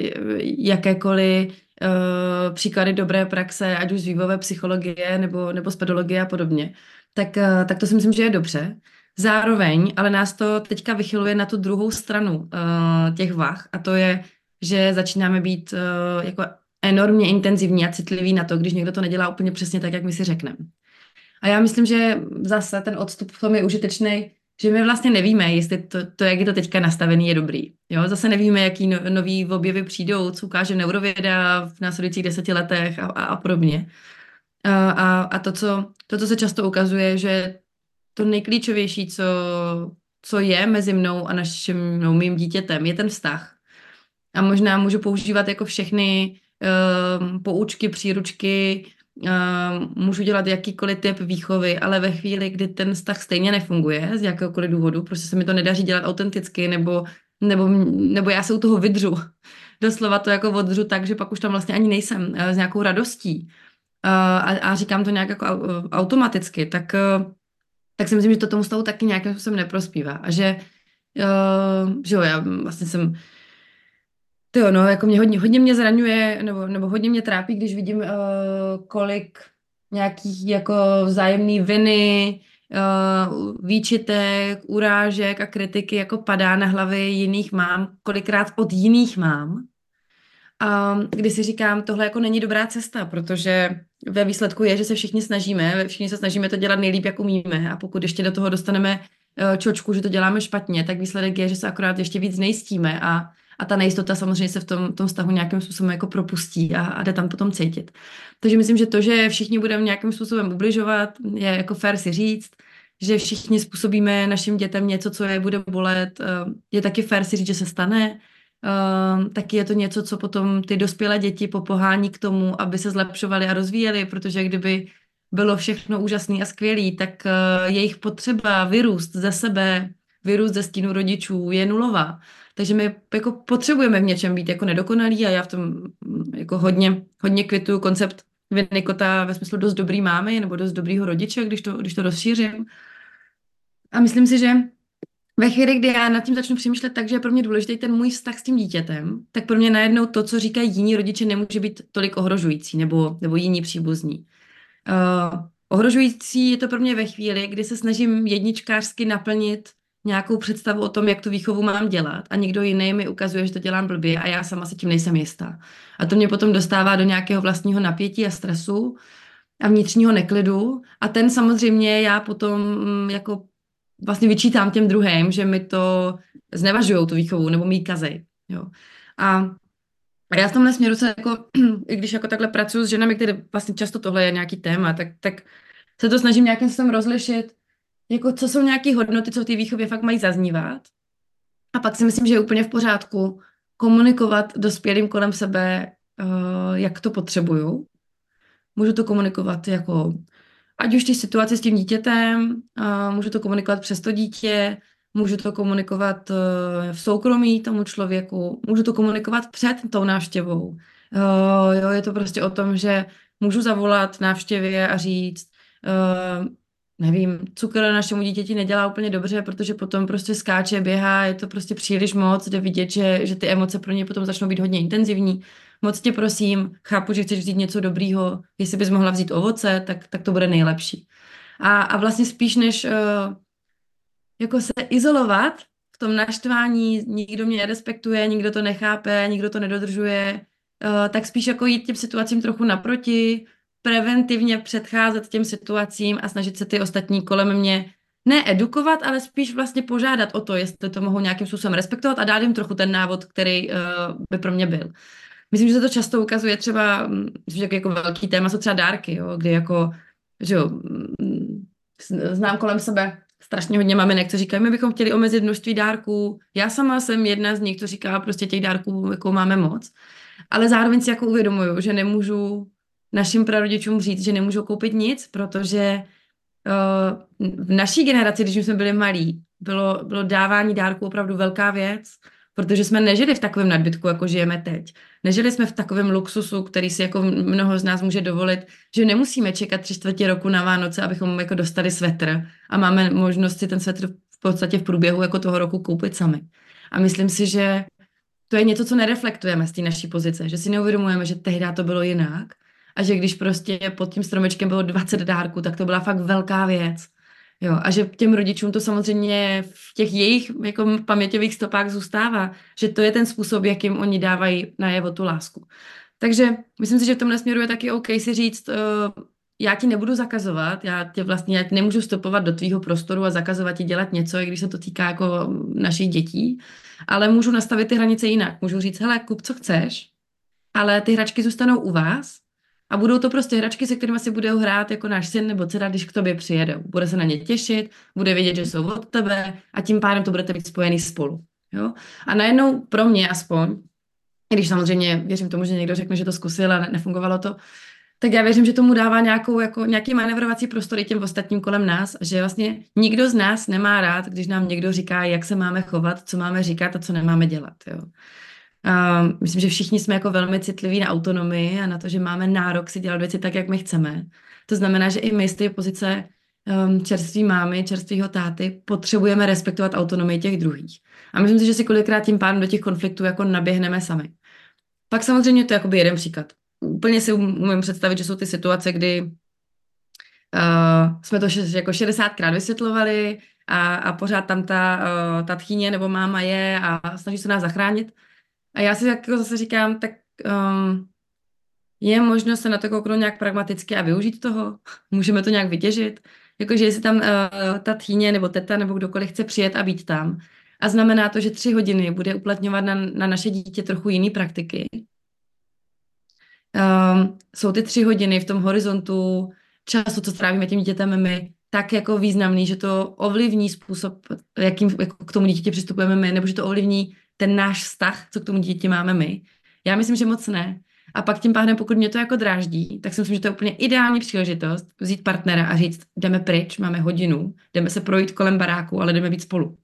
jakékoliv uh, příklady dobré praxe, ať už z vývojové psychologie nebo, nebo z pedologie a podobně, tak, tak to si myslím, že je dobře. Zároveň, ale nás to teďka vychyluje na tu druhou stranu uh, těch vah a to je, že začínáme být uh, jako enormně intenzivní a citlivý na to, když někdo to nedělá úplně přesně tak, jak my si řekneme. A já myslím, že zase ten odstup v tom je užitečný, že my vlastně nevíme, jestli to, to jak je to teďka nastavený, je dobrý. Jo? Zase nevíme, jaký no, nový objevy přijdou, co ukáže neurověda v následujících deseti letech a, a, a podobně. A, a, a to, co, to, co se často ukazuje, že to nejklíčovější, co, co je mezi mnou a naším no, mým dítětem, je ten vztah. A možná můžu používat jako všechny uh, poučky, příručky, uh, můžu dělat jakýkoliv typ výchovy, ale ve chvíli, kdy ten vztah stejně nefunguje z jakéhokoliv důvodu, prostě se mi to nedaří dělat autenticky, nebo, nebo, nebo já se u toho vydřu. Doslova to jako odřu tak, že pak už tam vlastně ani nejsem uh, s nějakou radostí. Uh, a, a říkám to nějak jako automaticky, tak uh, tak si myslím, že to tomu stavu taky nějakým způsobem neprospívá. A že, uh, že jo, já vlastně jsem to jo, no, jako mě hodně, hodně mě zraňuje, nebo, nebo hodně mě trápí, když vidím, uh, kolik nějakých jako vzájemný viny, uh, výčitek, urážek a kritiky jako padá na hlavy jiných mám, kolikrát od jiných mám. A když si říkám, tohle jako není dobrá cesta, protože ve výsledku je, že se všichni snažíme, všichni se snažíme to dělat nejlíp, jak umíme a pokud ještě do toho dostaneme eh, čočku, že to děláme špatně, tak výsledek je, že se akorát ještě víc nejistíme a, a ta nejistota samozřejmě se v tom, tom vztahu nějakým způsobem jako propustí a, a jde tam potom cítit. Takže myslím, že to, že všichni budeme nějakým způsobem ubližovat, je jako fér si říct, že všichni způsobíme našim dětem něco, co je bude bolet, eh, je taky fér si říct, že se stane, Uh, taky je to něco, co potom ty dospělé děti popohání k tomu, aby se zlepšovaly a rozvíjely, protože kdyby bylo všechno úžasné a skvělé, tak uh, jejich potřeba vyrůst ze sebe, vyrůst ze stínu rodičů je nulová. Takže my jako potřebujeme v něčem být jako nedokonalí a já v tom jako hodně, hodně kvituju koncept Winnicota ve smyslu dost dobrý mámy nebo dost dobrýho rodiče, když to, když to rozšířím. A myslím si, že ve chvíli, kdy já nad tím začnu přemýšlet tak, že je pro mě důležitý ten můj vztah s tím dítětem, tak pro mě najednou to, co říkají jiní rodiče, nemůže být tolik ohrožující nebo, nebo jiní příbuzní. Uh, ohrožující je to pro mě ve chvíli, kdy se snažím jedničkářsky naplnit nějakou představu o tom, jak tu výchovu mám dělat a někdo jiný mi ukazuje, že to dělám blbě a já sama se tím nejsem jistá. A to mě potom dostává do nějakého vlastního napětí a stresu a vnitřního neklidu a ten samozřejmě já potom mm, jako vlastně vyčítám těm druhým, že mi to znevažují tu výchovu nebo mi kazej. Jo. A a já v tomhle směru se jako, i když jako takhle pracuji s ženami, které vlastně často tohle je nějaký téma, tak, tak se to snažím nějakým způsobem rozlišit, jako co jsou nějaké hodnoty, co v té výchově fakt mají zaznívat. A pak si myslím, že je úplně v pořádku komunikovat dospělým kolem sebe, uh, jak to potřebuju. Můžu to komunikovat jako ať už ty situace s tím dítětem, uh, můžu to komunikovat přes to dítě, můžu to komunikovat uh, v soukromí tomu člověku, můžu to komunikovat před tou návštěvou. Jo, je to prostě o tom, že můžu zavolat návštěvě a říct, nevím, cukr našemu dítěti nedělá úplně dobře, protože potom prostě skáče, běhá, je to prostě příliš moc, jde vidět, že, že ty emoce pro ně potom začnou být hodně intenzivní. Moc tě prosím, chápu, že chceš vzít něco dobrýho, jestli bys mohla vzít ovoce, tak, tak to bude nejlepší. A, a vlastně spíš než uh, jako se izolovat v tom naštvání, nikdo mě nerespektuje, nikdo to nechápe, nikdo to nedodržuje, uh, tak spíš jako jít těm situacím trochu naproti, preventivně předcházet těm situacím a snažit se ty ostatní kolem mě needukovat, ale spíš vlastně požádat o to, jestli to mohou nějakým způsobem respektovat a dát jim trochu ten návod, který uh, by pro mě byl. Myslím, že se to často ukazuje třeba, mm, že jako velký téma jsou třeba dárky, jo, kdy jako, že jo, mm, znám kolem sebe strašně hodně maminek, co říkají, my bychom chtěli omezit množství dárků. Já sama jsem jedna z nich, co říká, prostě těch dárků jako máme moc. Ale zároveň si jako uvědomuju, že nemůžu našim prarodičům říct, že nemůžou koupit nic, protože uh, v naší generaci, když jsme byli malí, bylo, bylo dávání dárků opravdu velká věc, protože jsme nežili v takovém nadbytku, jako žijeme teď. Nežili jsme v takovém luxusu, který si jako mnoho z nás může dovolit, že nemusíme čekat tři čtvrtě roku na Vánoce, abychom jako dostali svetr a máme možnost si ten svetr v podstatě v průběhu jako toho roku koupit sami. A myslím si, že to je něco, co nereflektujeme z té naší pozice, že si neuvědomujeme, že tehdy to bylo jinak a že když prostě pod tím stromečkem bylo 20 dárků, tak to byla fakt velká věc. Jo, a že těm rodičům to samozřejmě v těch jejich jako paměťových stopách zůstává, že to je ten způsob, jakým oni dávají najevo tu lásku. Takže myslím si, že v tomhle směru je taky OK si říct, uh, já ti nebudu zakazovat, já tě vlastně já tě nemůžu vstupovat do tvýho prostoru a zakazovat ti dělat něco, i když se to týká jako našich dětí, ale můžu nastavit ty hranice jinak. Můžu říct, hele, kup, co chceš, ale ty hračky zůstanou u vás a budou to prostě hračky, se kterými si bude hrát jako náš syn nebo dcera, když k tobě přijede. Bude se na ně těšit, bude vědět, že jsou od tebe a tím pádem to budete být spojený spolu. Jo? A najednou pro mě aspoň, když samozřejmě věřím tomu, že někdo řekne, že to zkusil a nefungovalo to, tak já věřím, že tomu dává nějakou, jako, nějaký manevrovací prostor i těm ostatním kolem nás, že vlastně nikdo z nás nemá rád, když nám někdo říká, jak se máme chovat, co máme říkat a co nemáme dělat. Jo. Myslím, že všichni jsme jako velmi citliví na autonomii a na to, že máme nárok si dělat věci tak, jak my chceme. To znamená, že i my z té pozice um, čerství mámy, čerstvého táty potřebujeme respektovat autonomii těch druhých. A myslím si, že si kolikrát tím pádem do těch konfliktů jako naběhneme sami. Pak samozřejmě to je jakoby jeden příklad. Úplně si umím představit, že jsou ty situace, kdy uh, jsme to jako 60krát vysvětlovali a, a pořád tam ta, uh, ta tchýně nebo máma je a snaží se nás zachránit. A já si jako zase říkám, tak um, je možno se na to kouknout nějak pragmaticky a využít toho? Můžeme to nějak vytěžit? Jakože jestli tam uh, ta tchýně nebo teta nebo kdokoliv chce přijet a být tam. A znamená to, že tři hodiny bude uplatňovat na, na naše dítě trochu jiný praktiky. Um, jsou ty tři hodiny v tom horizontu času, co strávíme tím dítětem my, tak jako významný, že to ovlivní způsob, jakým jako k tomu dítěti přistupujeme my, nebo že to ovlivní ten náš vztah, co k tomu dítěti máme my. Já myslím, že moc ne. A pak tím pádem, pokud mě to jako dráždí, tak si myslím, že to je úplně ideální příležitost vzít partnera a říct, jdeme pryč, máme hodinu, jdeme se projít kolem baráku, ale jdeme být spolu.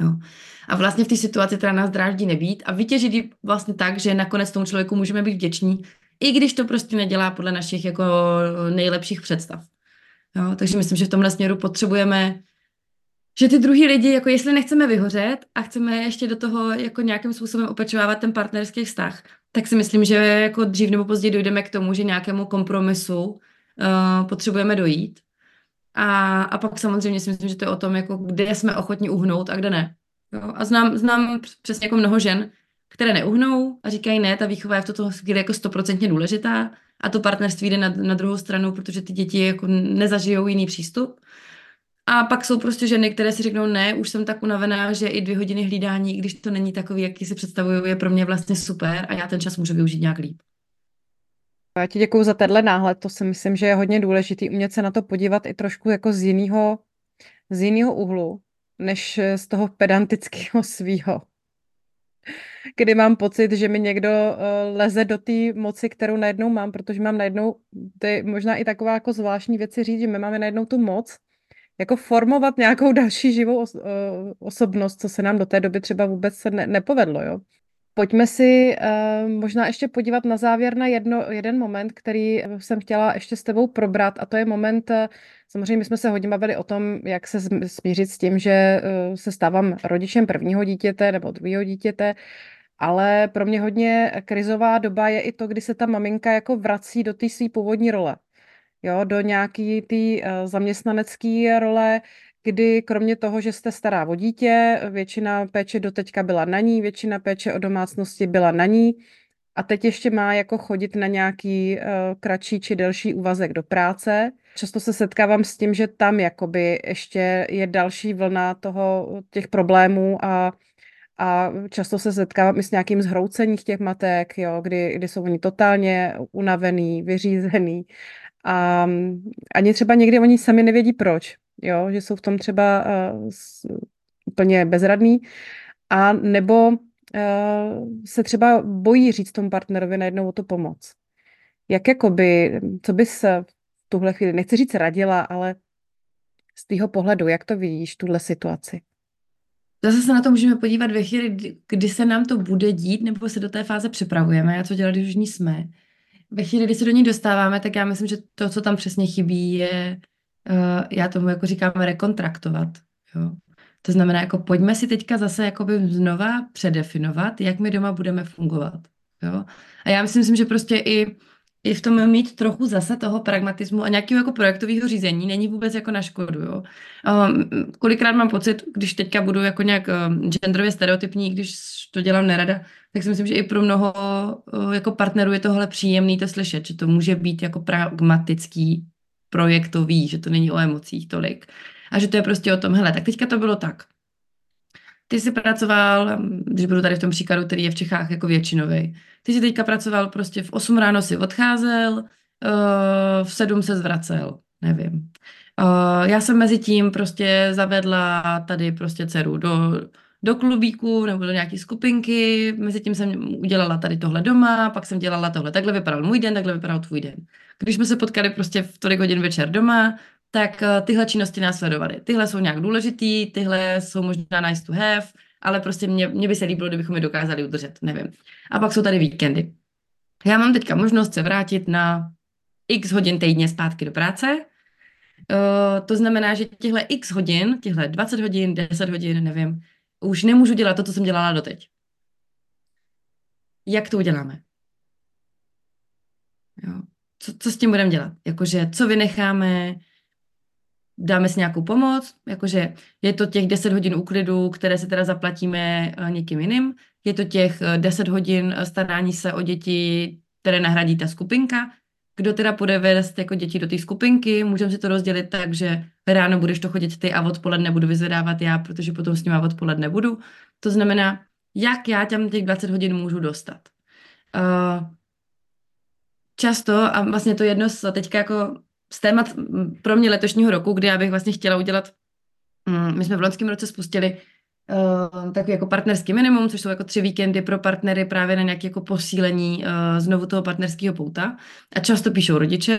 Jo. A vlastně v té situaci, která nás dráždí nebýt a vytěžit ji vlastně tak, že nakonec tomu člověku můžeme být vděční, i když to prostě nedělá podle našich jako nejlepších představ. Jo, takže myslím, že v tomhle směru potřebujeme, že ty druhý lidi, jako jestli nechceme vyhořet a chceme ještě do toho jako nějakým způsobem opečovávat ten partnerský vztah, tak si myslím, že jako dřív nebo později dojdeme k tomu, že nějakému kompromisu uh, potřebujeme dojít. A, a pak samozřejmě si myslím, že to je o tom, jako kde jsme ochotni uhnout a kde ne. Jo? A znám, znám přesně jako mnoho žen, které neuhnou a říkají ne, ta výchova je v toto chvíli jako stoprocentně důležitá a to partnerství jde na, na druhou stranu, protože ty děti jako nezažijou jiný přístup. A pak jsou prostě ženy, které si řeknou, ne, už jsem tak unavená, že i dvě hodiny hlídání, když to není takový, jaký si představuju, je pro mě vlastně super a já ten čas můžu využít nějak líp. Já ti děkuji za tenhle náhled, to si myslím, že je hodně důležitý umět se na to podívat i trošku jako z jiného, z jiného úhlu, než z toho pedantického svýho kdy mám pocit, že mi někdo uh, leze do té moci, kterou najednou mám, protože mám najednou, to je možná i taková jako zvláštní věci říct, že my máme najednou tu moc, jako formovat nějakou další živou uh, osobnost, co se nám do té doby třeba vůbec ne, nepovedlo, jo. Pojďme si uh, možná ještě podívat na závěr na jedno, jeden moment, který jsem chtěla ještě s tebou probrat a to je moment, uh, samozřejmě my jsme se hodně bavili o tom, jak se smířit s tím, že uh, se stávám rodičem prvního dítěte nebo druhého dítěte, ale pro mě hodně krizová doba je i to, kdy se ta maminka jako vrací do té své původní role. Jo, do nějaký té uh, zaměstnanecké role, kdy kromě toho, že jste stará o dítě, většina péče doteďka byla na ní, většina péče o domácnosti byla na ní a teď ještě má jako chodit na nějaký uh, kratší či delší úvazek do práce. Často se setkávám s tím, že tam jakoby ještě je další vlna toho, těch problémů a a často se setkávám i s nějakým zhroucením těch matek, jo, kdy, kdy jsou oni totálně unavený, vyřízený a ani třeba někdy oni sami nevědí proč, jo, že jsou v tom třeba uh, úplně bezradný a nebo uh, se třeba bojí říct tomu partnerovi najednou o to pomoc. Jak jakoby, co bys v tuhle chvíli, nechci říct radila, ale z tvýho pohledu, jak to vidíš, tuhle situaci? Zase se na to můžeme podívat ve chvíli, kdy se nám to bude dít, nebo se do té fáze připravujeme a co dělat, když už ní jsme. Ve chvíli, kdy se do ní dostáváme, tak já myslím, že to, co tam přesně chybí, je, uh, já tomu jako říkám, rekontraktovat. Jo. To znamená, jako pojďme si teďka zase jakoby znova předefinovat, jak my doma budeme fungovat. Jo. A já myslím, že prostě i i v tom mít trochu zase toho pragmatismu a nějakého jako projektového řízení není vůbec jako na škodu. Jo. Um, kolikrát mám pocit, když teďka budu jako nějak um, genderově stereotypní, když to dělám nerada, tak si myslím, že i pro mnoho uh, jako partnerů je tohle příjemný to slyšet, že to může být jako pragmatický, projektový, že to není o emocích tolik. A že to je prostě o tom, hele, tak teďka to bylo tak. Ty jsi pracoval, když budu tady v tom příkladu, který je v Čechách jako většinový, ty jsi teďka pracoval prostě v 8 ráno si odcházel, eh, v 7 se zvracel, nevím. Eh, já jsem mezi tím prostě zavedla tady prostě dceru do, do klubíku nebo do nějaké skupinky, mezi tím jsem udělala tady tohle doma, pak jsem dělala tohle. Takhle vypadal můj den, takhle vypadal tvůj den. Když jsme se potkali prostě v tolik hodin večer doma, tak eh, tyhle činnosti následovaly. Tyhle jsou nějak důležitý, tyhle jsou možná nice to have, ale prostě mě, mě by se líbilo, kdybychom je dokázali udržet, nevím. A pak jsou tady víkendy. Já mám teďka možnost se vrátit na x hodin týdně zpátky do práce. Uh, to znamená, že těchto x hodin, těchto 20 hodin, 10 hodin, nevím, už nemůžu dělat to, co jsem dělala doteď. Jak to uděláme? Jo. Co, co s tím budeme dělat? Jakože, co vynecháme, dáme si nějakou pomoc, jakože je to těch 10 hodin úklidu, které se teda zaplatíme eh, někým jiným, je to těch 10 eh, hodin starání se o děti, které nahradí ta skupinka, kdo teda půjde vést jako děti do té skupinky, můžeme si to rozdělit tak, že ráno budeš to chodit ty a odpoledne budu vyzvedávat já, protože potom s nima odpoledne budu. To znamená, jak já tam těch 20 hodin můžu dostat. Uh, často, a vlastně to jedno z teďka jako z témat pro mě letošního roku, kdy já bych vlastně chtěla udělat, um, my jsme v loňském roce spustili uh, takový jako partnerský minimum, což jsou jako tři víkendy pro partnery právě na nějaké jako posílení uh, znovu toho partnerského pouta. A často píšou rodiče,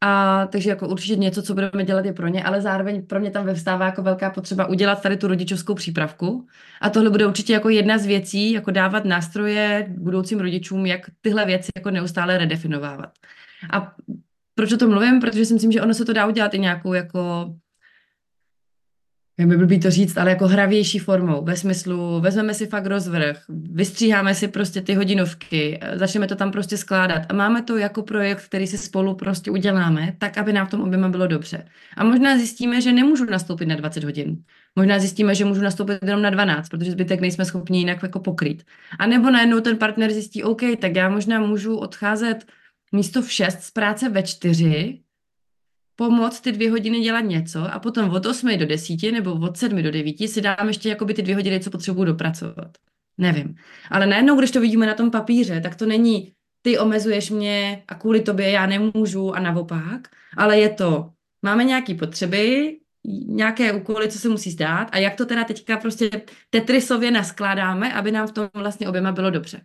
a takže jako určitě něco, co budeme dělat je pro ně, ale zároveň pro mě tam vyvstává jako velká potřeba udělat tady tu rodičovskou přípravku. A tohle bude určitě jako jedna z věcí, jako dávat nástroje budoucím rodičům, jak tyhle věci jako neustále redefinovávat. A proč o tom mluvím? Protože si myslím, že ono se to dá udělat i nějakou jako jak by blbý to říct, ale jako hravější formou, ve smyslu, vezmeme si fakt rozvrh, vystříháme si prostě ty hodinovky, začneme to tam prostě skládat a máme to jako projekt, který si spolu prostě uděláme, tak, aby nám v tom oběma bylo dobře. A možná zjistíme, že nemůžu nastoupit na 20 hodin. Možná zjistíme, že můžu nastoupit jenom na 12, protože zbytek nejsme schopni jinak jako pokrýt. A nebo najednou ten partner zjistí, OK, tak já možná můžu odcházet místo v 6 z práce ve 4, pomoct ty dvě hodiny dělat něco a potom od 8 do 10 nebo od 7 do 9 si dám ještě jakoby ty dvě hodiny, co potřebuju dopracovat. Nevím. Ale najednou, když to vidíme na tom papíře, tak to není ty omezuješ mě a kvůli tobě já nemůžu a naopak, ale je to, máme nějaké potřeby, nějaké úkoly, co se musí zdát a jak to teda teďka prostě tetrisově naskládáme, aby nám v tom vlastně oběma bylo dobře.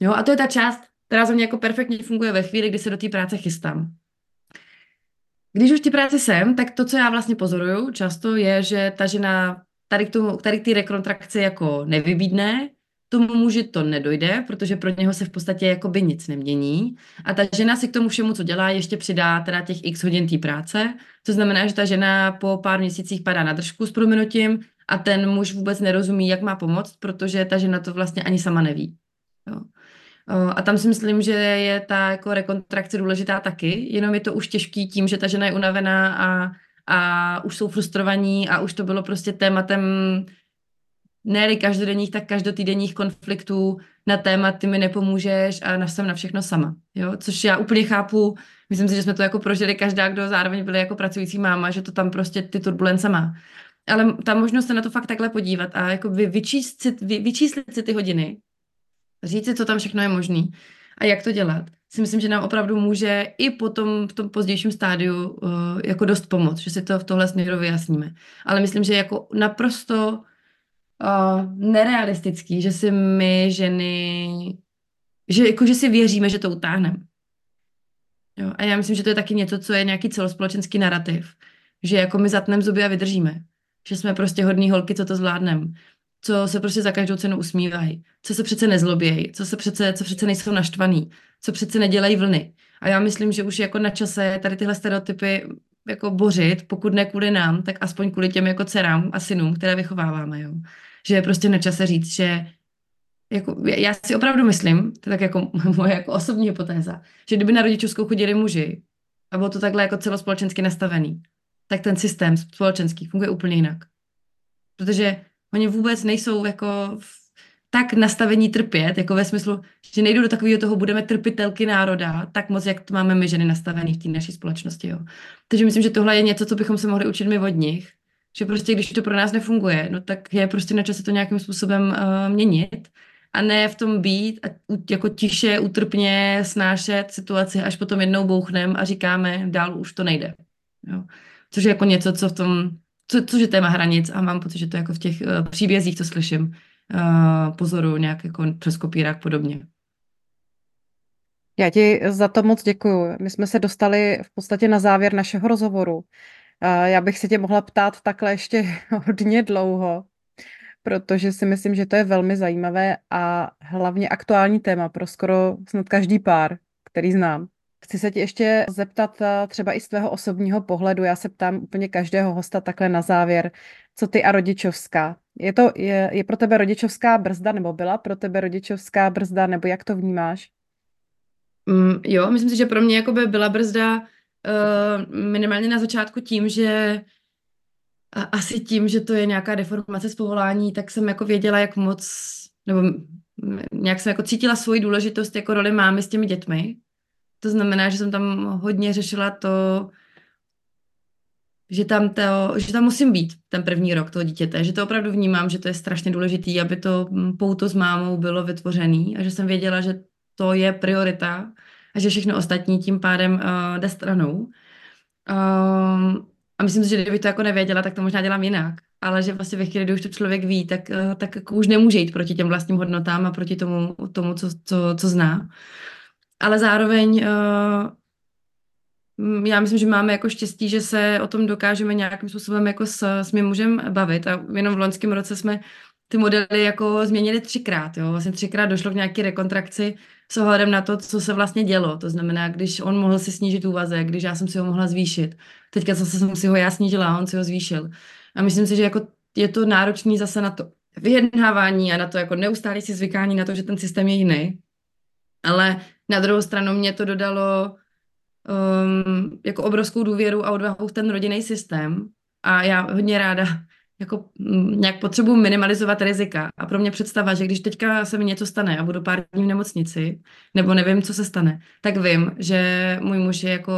Jo, a to je ta část, která za mě jako perfektně funguje ve chvíli, kdy se do té práce chystám. Když už ty práci jsem, tak to, co já vlastně pozoruju často, je, že ta žena tady k, tomu, tady k té rekontrakci jako nevybídne, tomu muži to nedojde, protože pro něho se v podstatě jakoby nic nemění. A ta žena si k tomu všemu, co dělá, ještě přidá teda těch x hodin té práce. To znamená, že ta žena po pár měsících padá na držku s prominutím a ten muž vůbec nerozumí, jak má pomoct, protože ta žena to vlastně ani sama neví. A tam si myslím, že je ta jako rekontrakce důležitá taky, jenom je to už těžký tím, že ta žena je unavená a, a už jsou frustrovaní a už to bylo prostě tématem ne každodenních, tak každotýdenních konfliktů na téma ty mi nepomůžeš a jsem na všechno sama. Jo? Což já úplně chápu, myslím si, že jsme to jako prožili každá, kdo zároveň byli jako pracující máma, že to tam prostě ty turbulence má. Ale ta možnost se na to fakt takhle podívat a jako vy, vyčíst si, vy, vyčíslit si ty hodiny říct si, co tam všechno je možný a jak to dělat, si myslím, že nám opravdu může i potom v tom pozdějším stádiu uh, jako dost pomoct, že si to v tohle směru vyjasníme. Ale myslím, že jako naprosto uh, nerealistický, že si my ženy, že, jako, že si věříme, že to utáhneme. Jo, a já myslím, že to je taky něco, co je nějaký celospolečenský narrativ. Že jako my zatneme zuby a vydržíme. Že jsme prostě hodní holky, co to zvládneme co se prostě za každou cenu usmívají, co se přece nezlobějí, co se přece, co přece nejsou naštvaný, co přece nedělají vlny. A já myslím, že už jako na čase tady tyhle stereotypy jako bořit, pokud ne kvůli nám, tak aspoň kvůli těm jako dcerám a synům, které vychováváme, jo. Že je prostě na čase říct, že jako, já si opravdu myslím, to je tak jako moje jako osobní hypotéza, že kdyby na rodičovskou chodili muži a bylo to takhle jako celospolečensky nastavený, tak ten systém společenský funguje úplně jinak. Protože Oni vůbec nejsou jako tak nastavení trpět, jako ve smyslu, že nejdu do takového toho, budeme trpitelky národa, tak moc, jak to máme my ženy nastavený v té naší společnosti. Jo. Takže myslím, že tohle je něco, co bychom se mohli učit my od nich, že prostě když to pro nás nefunguje, no tak je prostě na čase to nějakým způsobem uh, měnit a ne v tom být a jako tiše, utrpně snášet situaci, až potom jednou bouchnem a říkáme, dál už to nejde. Jo. Což je jako něco, co v tom co, což je téma hranic a mám pocit, že to jako v těch uh, příbězích, co slyším, uh, pozoru nějak jako přes kopírák podobně. Já ti za to moc děkuju. My jsme se dostali v podstatě na závěr našeho rozhovoru. Já bych se tě mohla ptát takhle ještě hodně dlouho, protože si myslím, že to je velmi zajímavé a hlavně aktuální téma pro skoro snad každý pár, který znám. Chci se ti ještě zeptat eh, třeba i z tvého osobního pohledu. Já se ptám úplně každého hosta takhle na závěr. Co ty a rodičovská? Je, to, je, je pro tebe rodičovská brzda nebo byla pro tebe rodičovská brzda nebo jak to vnímáš? Mm, jo, myslím si, že pro mě jako by byla brzda uh, minimálně na začátku tím, že a asi tím, že to je nějaká deformace z povolání, tak jsem jako věděla, jak moc, nebo nějak jsem jako cítila svoji důležitost jako roli mámy s těmi dětmi To znamená, že jsem tam hodně řešila to, že tam, to, že tam musím být ten první rok toho dítěte, že to opravdu vnímám, že to je strašně důležitý, aby to pouto s mámou bylo vytvořený a že jsem věděla, že to je priorita a že všechno ostatní tím pádem uh, jde stranou. Um, a myslím si, že kdybych to jako nevěděla, tak to možná dělám jinak. Ale že vlastně ve chvíli, kdy už to člověk ví, tak, uh, tak jako už nemůže jít proti těm vlastním hodnotám a proti tomu, tomu co, co, co zná. Ale zároveň uh, já myslím, že máme jako štěstí, že se o tom dokážeme nějakým způsobem jako s, s mým mužem bavit a jenom v loňském roce jsme ty modely jako změnili třikrát, jo. Vlastně třikrát došlo k nějaké rekontrakci s ohledem na to, co se vlastně dělo. To znamená, když on mohl si snížit úvazek, když já jsem si ho mohla zvýšit. Teďka zase jsem si ho já snížila a on si ho zvýšil. A myslím si, že jako je to náročný zase na to vyjednávání a na to jako neustálé si zvykání na to, že ten systém je jiný. Ale na druhou stranu mě to dodalo um, jako obrovskou důvěru a odvahu v ten rodinný systém. A já hodně ráda jako mm, nějak potřebuji minimalizovat rizika. A pro mě představa, že když teďka se mi něco stane a budu pár dní v nemocnici, nebo nevím, co se stane, tak vím, že můj muž je jako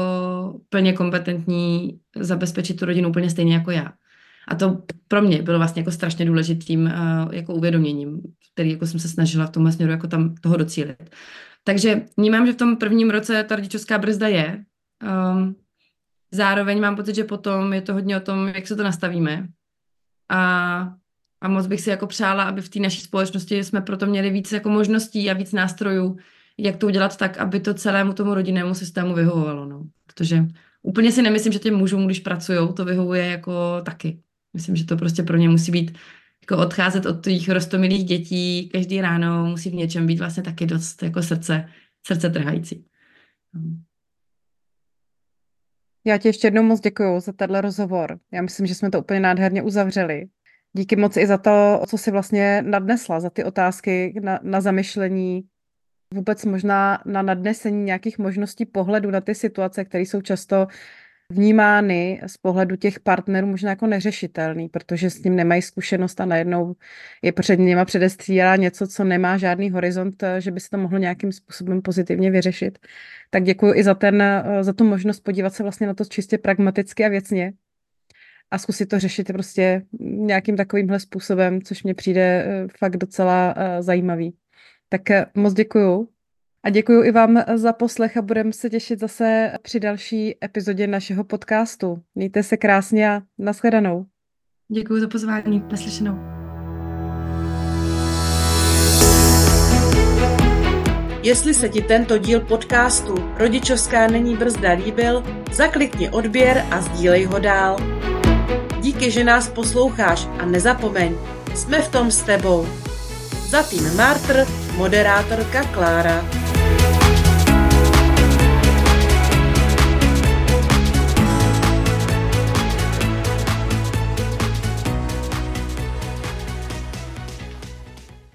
plně kompetentní zabezpečit tu rodinu úplně stejně jako já. A to pro mě bylo vlastně jako strašně důležitým uh, jako uvědoměním, který jako jsem se snažila v tomhle směru jako tam toho docílit. Takže vnímám, že v tom prvním roce ta rodičovská brzda je. Um, zároveň mám pocit, že potom je to hodně o tom, jak se to nastavíme. A, a moc bych si jako přála, aby v té naší společnosti jsme proto měli víc jako možností a víc nástrojů, jak to udělat tak, aby to celému tomu rodinnému systému vyhovovalo. No. Protože úplně si nemyslím, že těm mužům, když pracují, to vyhovuje jako taky. Myslím, že to prostě pro ně musí být jako odcházet od těch rostomilých dětí každý ráno musí v něčem být vlastně taky dost jako srdce, srdce trhající. Já ti ještě jednou moc děkuji za tenhle rozhovor. Já myslím, že jsme to úplně nádherně uzavřeli. Díky moc i za to, co si vlastně nadnesla, za ty otázky na, na zamyšlení, vůbec možná na nadnesení nějakých možností pohledu na ty situace, které jsou často vnímány z pohledu těch partnerů možná jako neřešitelný, protože s tím nemají zkušenost a najednou je před nimi předestřílá něco, co nemá žádný horizont, že by se to mohlo nějakým způsobem pozitivně vyřešit. Tak děkuji i za, ten, za tu možnost podívat se vlastně na to čistě pragmaticky a věcně a zkusit to řešit prostě nějakým takovýmhle způsobem, což mě přijde eh, fakt docela eh, zajímavý. Tak eh, moc děkuju a děkuji i vám za poslech a budeme se těšit zase při další epizodě našeho podcastu. Mějte se krásně a nashledanou. Děkuji za pozvání. Naslyšenou. Jestli se ti tento díl podcastu Rodičovská není brzda líbil, zaklikni odběr a sdílej ho dál. Díky, že nás posloucháš a nezapomeň, jsme v tom s tebou. Za tým Martr, moderátorka Klára.